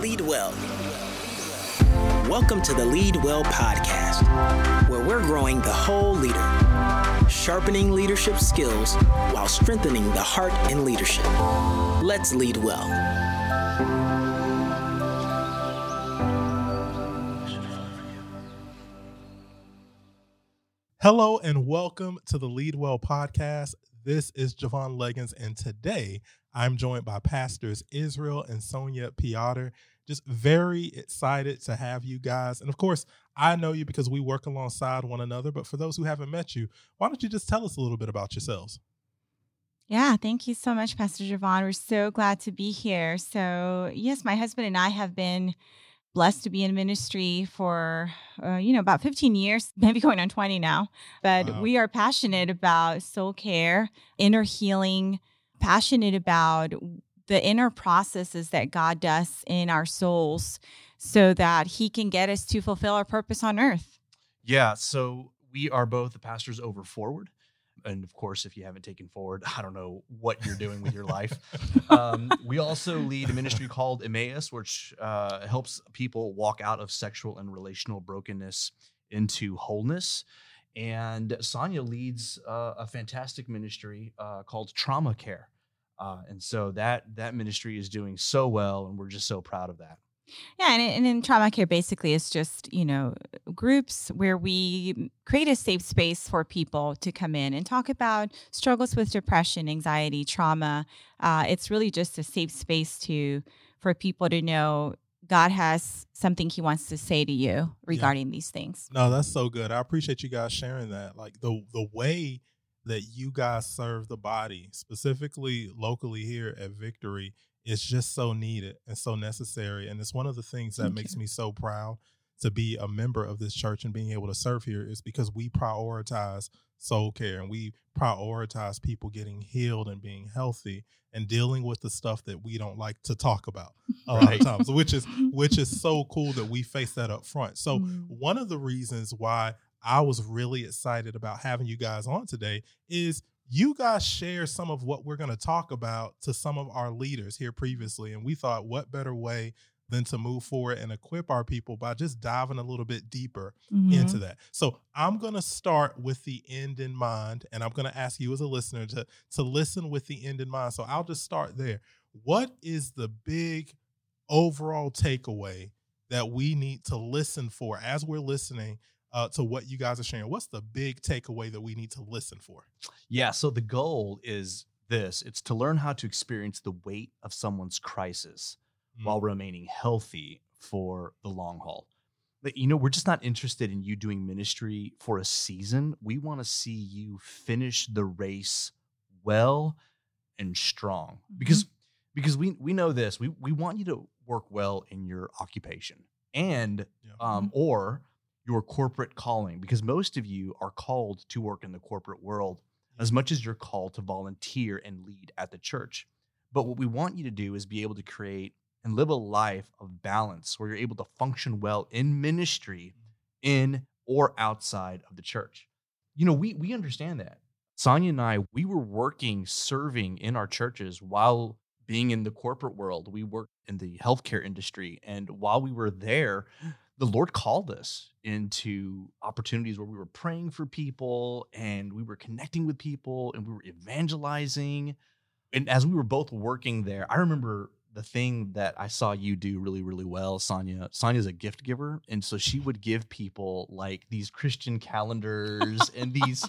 Lead Well. Welcome to the Lead Well podcast, where we're growing the whole leader, sharpening leadership skills while strengthening the heart in leadership. Let's lead well. Hello and welcome to the Lead Well podcast. This is Javon Leggins, and today I'm joined by pastors Israel and Sonia Piotr. Just very excited to have you guys. And of course, I know you because we work alongside one another. But for those who haven't met you, why don't you just tell us a little bit about yourselves? Yeah, thank you so much, Pastor Javon. We're so glad to be here. So, yes, my husband and I have been blessed to be in ministry for uh, you know about 15 years maybe going on 20 now. But wow. we are passionate about soul care inner healing passionate about the inner processes that god does in our souls so that he can get us to fulfill our purpose on earth. Yeah so we are both the pastors over forward and of course, if you haven't taken forward, I don't know what you're doing with your life. Um, we also lead a ministry called Emmaus, which uh, helps people walk out of sexual and relational brokenness into wholeness. And Sonia leads uh, a fantastic ministry uh, called Trauma Care. Uh, and so that that ministry is doing so well, and we're just so proud of that. Yeah, and, and in trauma care, basically, it's just you know groups where we create a safe space for people to come in and talk about struggles with depression, anxiety, trauma. Uh, it's really just a safe space to for people to know God has something He wants to say to you regarding yeah. these things. No, that's so good. I appreciate you guys sharing that. Like the the way that you guys serve the body, specifically locally here at Victory it's just so needed and so necessary. And it's one of the things that Thank makes you. me so proud to be a member of this church and being able to serve here is because we prioritize soul care and we prioritize people getting healed and being healthy and dealing with the stuff that we don't like to talk about a lot of times which is which is so cool that we face that up front so mm. one of the reasons why i was really excited about having you guys on today is you guys share some of what we're going to talk about to some of our leaders here previously. And we thought, what better way than to move forward and equip our people by just diving a little bit deeper mm-hmm. into that. So I'm going to start with the end in mind, and I'm going to ask you as a listener to to listen with the end in mind. So I'll just start there. What is the big overall takeaway that we need to listen for as we're listening uh, to what you guys are sharing. What's the big takeaway that we need to listen for? Yeah. So the goal is this it's to learn how to experience the weight of someone's crisis mm. while remaining healthy for the long haul. But, you know, we're just not interested in you doing ministry for a season. We want to see you finish the race well and strong mm-hmm. because because we we know this we we want you to work well in your occupation and yeah. um mm-hmm. or your corporate calling because most of you are called to work in the corporate world as much as you're called to volunteer and lead at the church. But what we want you to do is be able to create and live a life of balance where you're able to function well in ministry in or outside of the church. You know, we we understand that. Sonia and I, we were working serving in our churches while being in the corporate world. We worked in the healthcare industry and while we were there, the Lord called us into opportunities where we were praying for people and we were connecting with people and we were evangelizing. And as we were both working there, I remember the thing that I saw you do really, really well, Sonia. Sonia's a gift giver. And so she would give people like these Christian calendars and these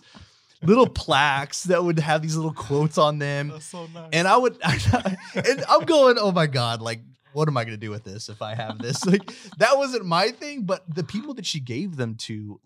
little plaques that would have these little quotes on them. So nice. And I would, and I'm going, oh my God, like what am I going to do with this if I have this? like that wasn't my thing, but the people that she gave them to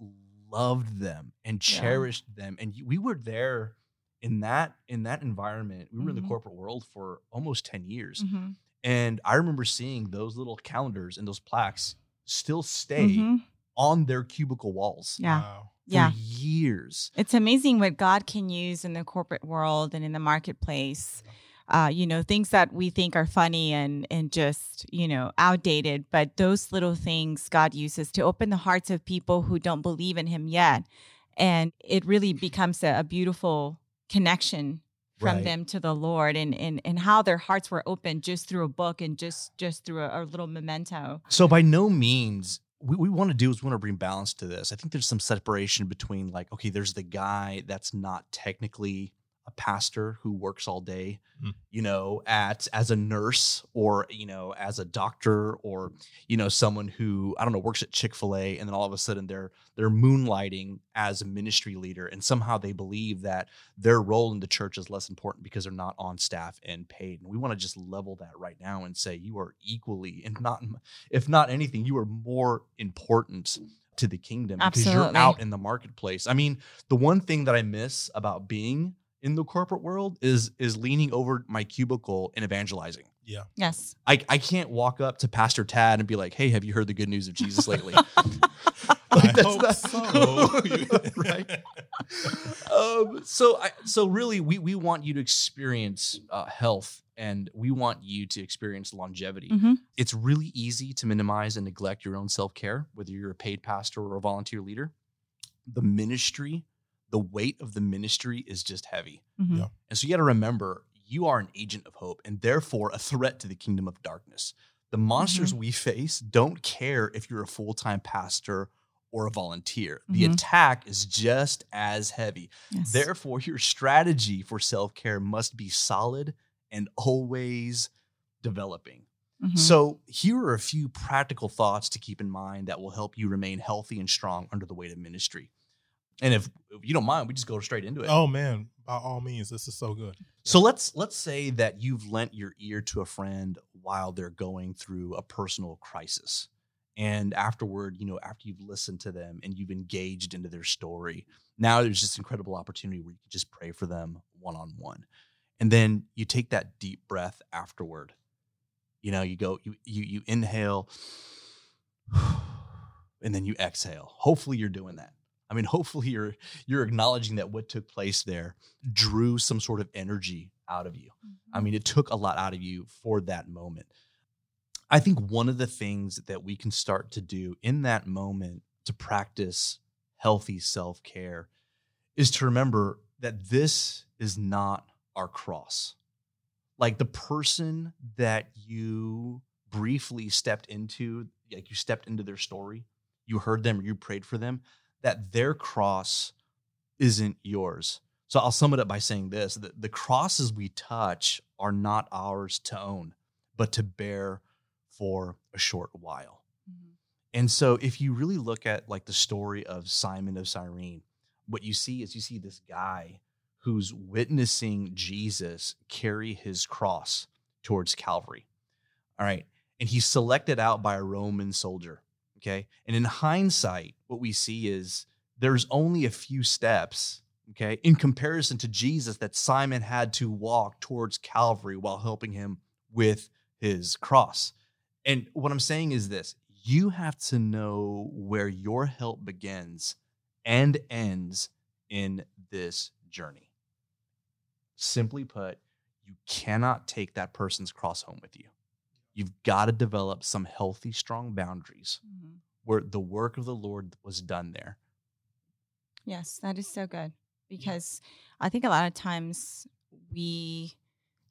loved them and cherished yeah. them, and we were there in that in that environment. We were mm-hmm. in the mm-hmm. corporate world for almost ten years, mm-hmm. and I remember seeing those little calendars and those plaques still stay mm-hmm. on their cubicle walls. Yeah. Wow. yeah. years. It's amazing what God can use in the corporate world and in the marketplace uh, you know, things that we think are funny and and just you know outdated, but those little things God uses to open the hearts of people who don't believe in Him yet, and it really becomes a, a beautiful connection from Right. them to the Lord and, and and how their hearts were open just through a book and just just through a, a little memento. So by no means we, we want to do is we want to bring balance to this. I think there's some separation between like, okay, there's the guy that's not technically a pastor who works all day, Mhm. you know, at as a nurse or you know as a doctor or you know someone who I don't know works at Chick Fil A and then all of a sudden they're they're moonlighting as a ministry leader and somehow they believe that their role in the church is less important because they're not on staff and paid. And we want to just level that right now and say you are equally and not if not anything, you are more important to the kingdom because you're out in the marketplace. I mean, the one thing that I miss about being in the corporate world is is leaning over my cubicle and evangelizing. Yeah. Yes. I, I can't walk up to Pastor Tad and be like, "Hey, have you heard the good news of Jesus lately?" I that's hope not- so. right. um, so I, so really we we want you to experience uh, health and we want you to experience longevity. Mhm. It's really easy to minimize and neglect your own self-care whether you're a paid pastor or a volunteer leader. The ministry, the weight of the ministry is just heavy. Mhm. Yeah. And so you got to remember you are an agent of hope and therefore a threat to the kingdom of darkness. The monsters we face don't care if you're a full-time pastor or a volunteer. The Mhm. attack is just as heavy. Yes. Therefore, your strategy for self care must be solid and always developing. Mhm. So, here are a few practical thoughts to keep in mind that will help you remain healthy and strong under the weight of ministry. And if, if you don't mind, we just go straight into it. oh man, by all means, this is so good. So let's let's say that you've lent your ear to a friend while they're going through a personal crisis. And afterward, you know, after you've listened to them and you've engaged into their story, now there's this incredible opportunity where you can just pray for them one on one. And then you take that deep breath afterward. You know, you go, you you you inhale and then you exhale. Hopefully you're doing that. I mean, hopefully you're you're acknowledging that what took place there drew some sort of energy out of you. I mm-hmm. mean, it took a lot out of you for that moment. I think one of the things that we can start to do in that moment to practice healthy self care is to remember that this is not our cross. Like the person that you briefly stepped into, like you stepped into their story, you heard them, you prayed for them, that their cross isn't yours. So I'll sum it up by saying this the, the crosses we touch are not ours to own, but to bear for a short while. Mhm. And so if you really look at like the story of Simon of Cyrene, what you see is you see this guy who's witnessing Jesus carry his cross towards Calvary. All right. And he's selected out by a Roman soldier. Okay. And in hindsight, what we see is there's only a few steps, okay, in comparison to Jesus that Simon had to walk towards Calvary while helping him with his cross. And what I'm saying is this you have to know where your help begins and ends in this journey. Simply put, you cannot take that person's cross home with you. You've got to develop some healthy, strong boundaries Mhm. where the work of the Lord was done there. Yes, that is so good because I think a lot of times we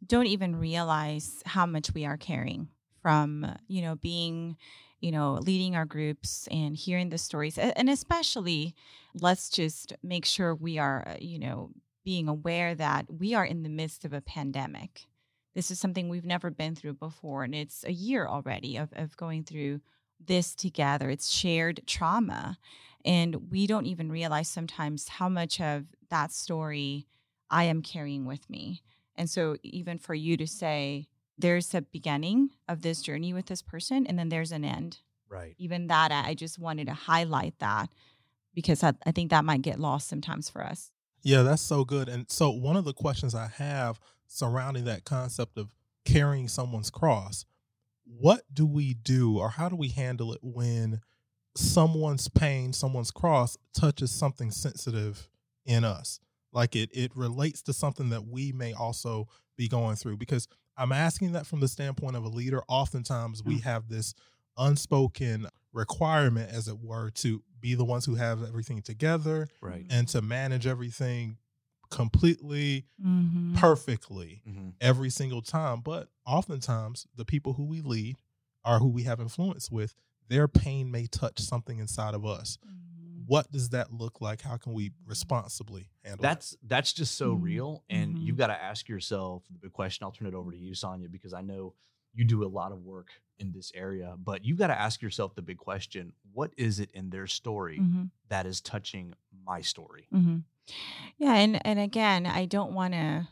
don't even realize how much we are carrying from, you know, being, you know, leading our groups and hearing the stories. And especially, let's just make sure we are, uh, you know, being aware that we are in the midst of a pandemic. This is something we've never been through before. And it's a year already of, of going through this together. It's shared trauma. And we don't even realize sometimes how much of that story I am carrying with me. And so, even for you to say, there's a beginning of this journey with this person, and then there's an end. Right. Even that, I just wanted to highlight that because I, I think that might get lost sometimes for us. Yeah, that's so good. And so one of the questions I have surrounding that concept of carrying someone's cross, what do we do or how do we handle it when someone's pain, someone's cross touches something sensitive in us? Like it it relates to something that we may also be going through because I'm asking that from the standpoint of a leader. Oftentimes we mm. have this unspoken requirement as it were to be the ones who have everything together Right. and to manage everything completely Mhm. perfectly Mm-hmm. every single time. But oftentimes, the people who we lead are who we have influence with, their pain may touch something inside of us. Mhm. What does that look like? How can we responsibly handle That's that's just so Mhm. real, and you've got to ask yourself the question. I'll turn it over to you, Sonia, because I know you do a lot of work in this area. But you've got to ask yourself the big question: What is it in their story Mhm. that is touching my story? hmm Yeah, and and again, I don't want to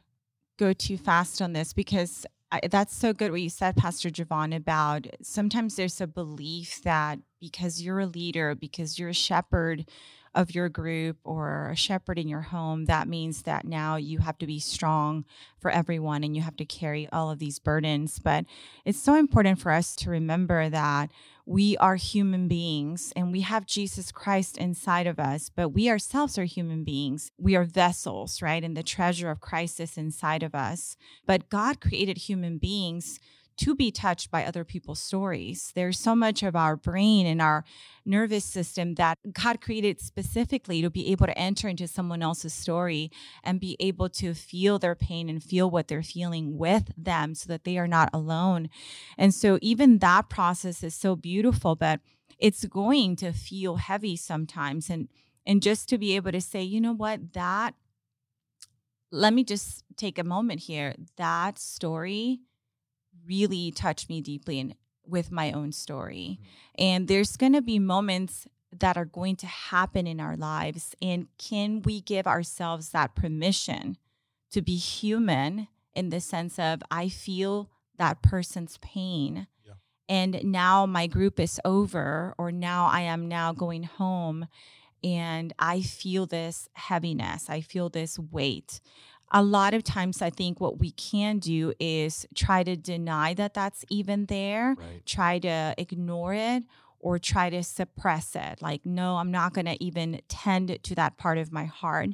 go too fast on this because I, that's so good what you said, Pastor Javon, about sometimes there's a belief that because you're a leader, because you're a shepherd of your group or a shepherd in your home, that means that now you have to be strong for everyone and you have to carry all of these burdens. But it's so important for us to remember that we are human beings and we have Jesus Christ inside of us, but we ourselves are human beings. We are vessels, right? And the treasure of Christ is inside of us. But God created human beings to be touched by other people's stories. There's so much of our brain and our nervous system that God created specifically to be able to enter into someone else's story and be able to feel their pain and feel what they're feeling with them so that they are not alone. And so even that process is so beautiful, but it's going to feel heavy sometimes and and just to be able to say, you know what, that let me just take a moment here. That story really touched me deeply and with my own story. Mm-hmm. And there's going to be moments that are going to happen in our lives and can we give ourselves that permission to be human in the sense of I feel that person's pain. Yeah. And now my group is over or now I am now going home and I feel this heaviness. I feel this weight a lot of times I think what we can do is try to deny that that's even there, Right. try to ignore it or try to suppress it. Like, no, I'm not going to even tend to that part of my heart.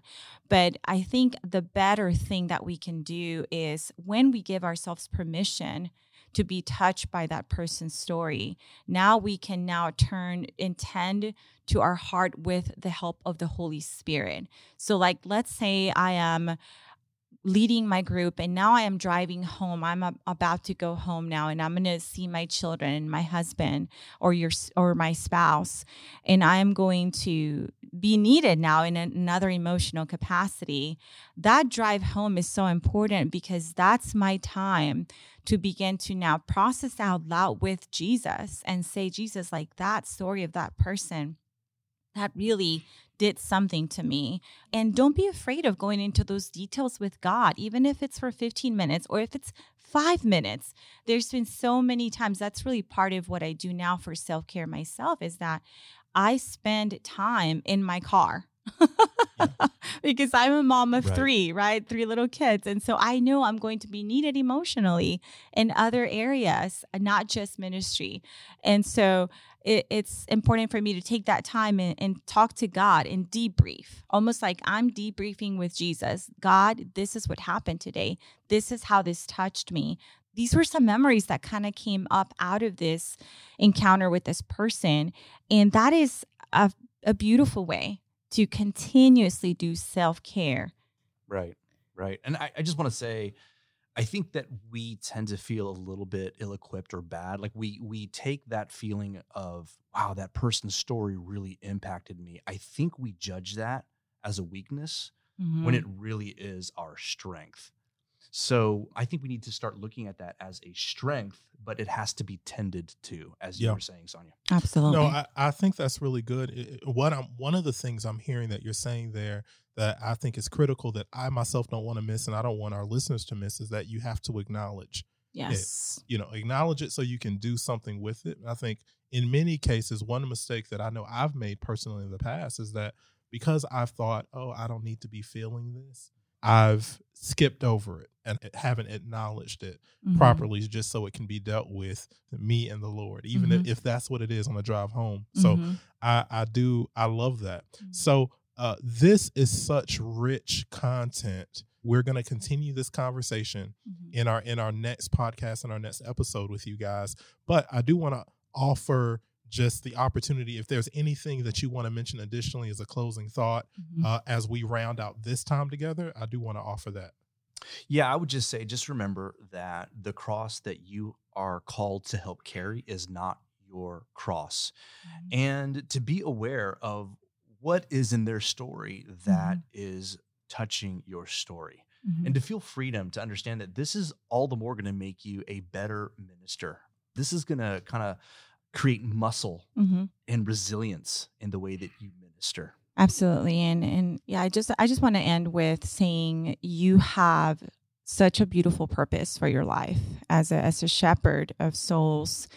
But I think the better thing that we can do is when we give ourselves permission to be touched by that person's story, now we can now turn intend to our heart with the help of the Holy Spirit. So, like, let's say I am leading my group and now I am driving home. I'm a- about to go home now and I'm going to see my children and my husband or your or my spouse and I am going to be needed now in an- another emotional capacity. That drive home is so important because that's my time to begin to now process out loud with Jesus and say Jesus like that story of that person that really did something to me. And don't be afraid of going into those details with God, even if it's for 15 minutes or if it's five minutes. There's been so many times that's really part of what I do now for self care myself is that I spend time in my car. because I'm a mom of Right. three, right? Three little kids. And so I know I'm going to be needed emotionally in other areas, not just ministry. And so it, it's important for me to take that time and, and talk to God and debrief, almost like I'm debriefing with Jesus. God, this is what happened today. This is how this touched me. These were some memories that kind of came up out of this encounter with this person. And that is a, a beautiful way to continuously do self care. Right. Right. And I, I just want to say, I think that we tend to feel a little bit ill-equipped or bad. Like we we take that feeling of wow, that person's story really impacted me. I think we judge that as a weakness when mm-hmm. it really is our strength. So I think we need to start looking at that as a strength, but it has to be tended to, as you Yeah. were saying, Sonia. Absolutely. No, I, I think that's really good. It- it- what I'm one of the things I'm hearing that you're saying there that I think is critical that I myself don't want to miss and I don't want our listeners to miss is that you have to acknowledge. yes. You know, acknowledge it so you can do something with it. I think in many cases, one mistake that I know I've made personally in the past is that because I've thought, oh, I don't need to be feeling this, I've skipped over it and haven't acknowledged it Mhm. properly just so it can be dealt with me and the Lord, even Mhm. if, if that's what it is on the drive home. So Mhm. I, I do, I love that. Mhm. So uh, this is such rich content. We're going to continue this conversation Mhm. in our in our next podcast and our next episode with you guys. But I do want to offer just the opportunity. If there's anything that you want to mention additionally as a closing thought Mhm. uh, as we round out this time together, I do want to offer that. Yeah, I would just say, just remember that the cross that you are called to help carry is not your cross. And to be aware of what is in their story that is touching your story. Mhm. And to feel freedom to understand that this is all the more going to make you a better minister. This is going to kind of create muscle Mhm. and resilience in the way that you minister. Absolutely. And and yeah, I just I just want to end with saying you have such a beautiful purpose for your life as a as a shepherd of souls.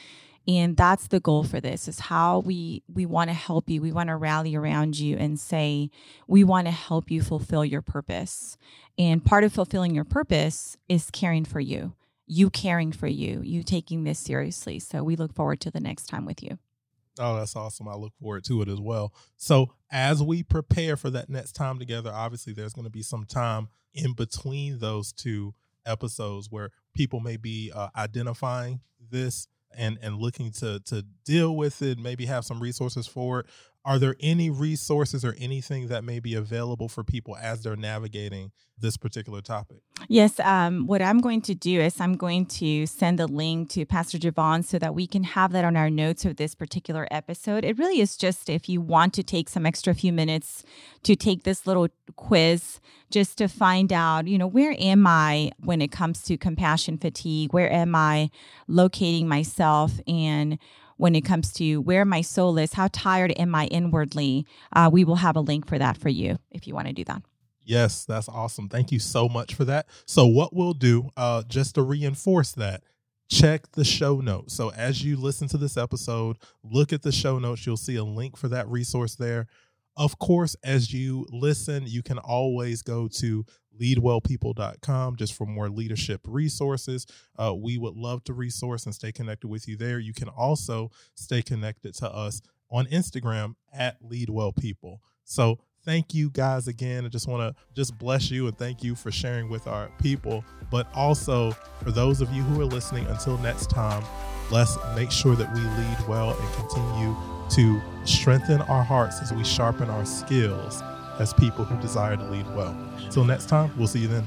And that's the goal for this is how we we want to help you. We want to rally around you and say we want to help you fulfill your purpose. And part of fulfilling your purpose is caring for you. You caring for you, you taking this seriously. So we look forward to the next time with you. Oh, that's awesome. I look forward to it as well. So, as we prepare for that next time together, obviously there's going to be some time in between those two episodes where people may be uh, identifying this and and looking to to deal with it, maybe have some resources for it. Are there any resources or anything that may be available for people as they're navigating this particular topic? Yes, um, what I'm going to do is I'm going to send a link to Pastor Javon so that we can have that on our notes of this particular episode. It really is just if you want to take some extra few minutes to take this little quiz just to find out, you know, where am I when it comes to compassion fatigue? Where am I locating myself? And when it comes to where my soul is, how tired am I inwardly? Uh, we will have a link for that for you if you want to do that. Yes, that's awesome. Thank you so much for that. So, what we'll do, uh, just to reinforce that, check the show notes. So, as you listen to this episode, look at the show notes. You'll see a link for that resource there. Of course, as you listen, you can always go to leadwellpeople.com just for more leadership resources. Uh, we would love to resource and stay connected with you there. You can also stay connected to us on Instagram at leadwellpeople. So, thank you guys again. I just want to just bless you and thank you for sharing with our people. But also for those of you who are listening, until next time, let's make sure that we lead well and continue to strengthen our hearts as we sharpen our skills as people who desire to lead well. Until next time, we'll see you then.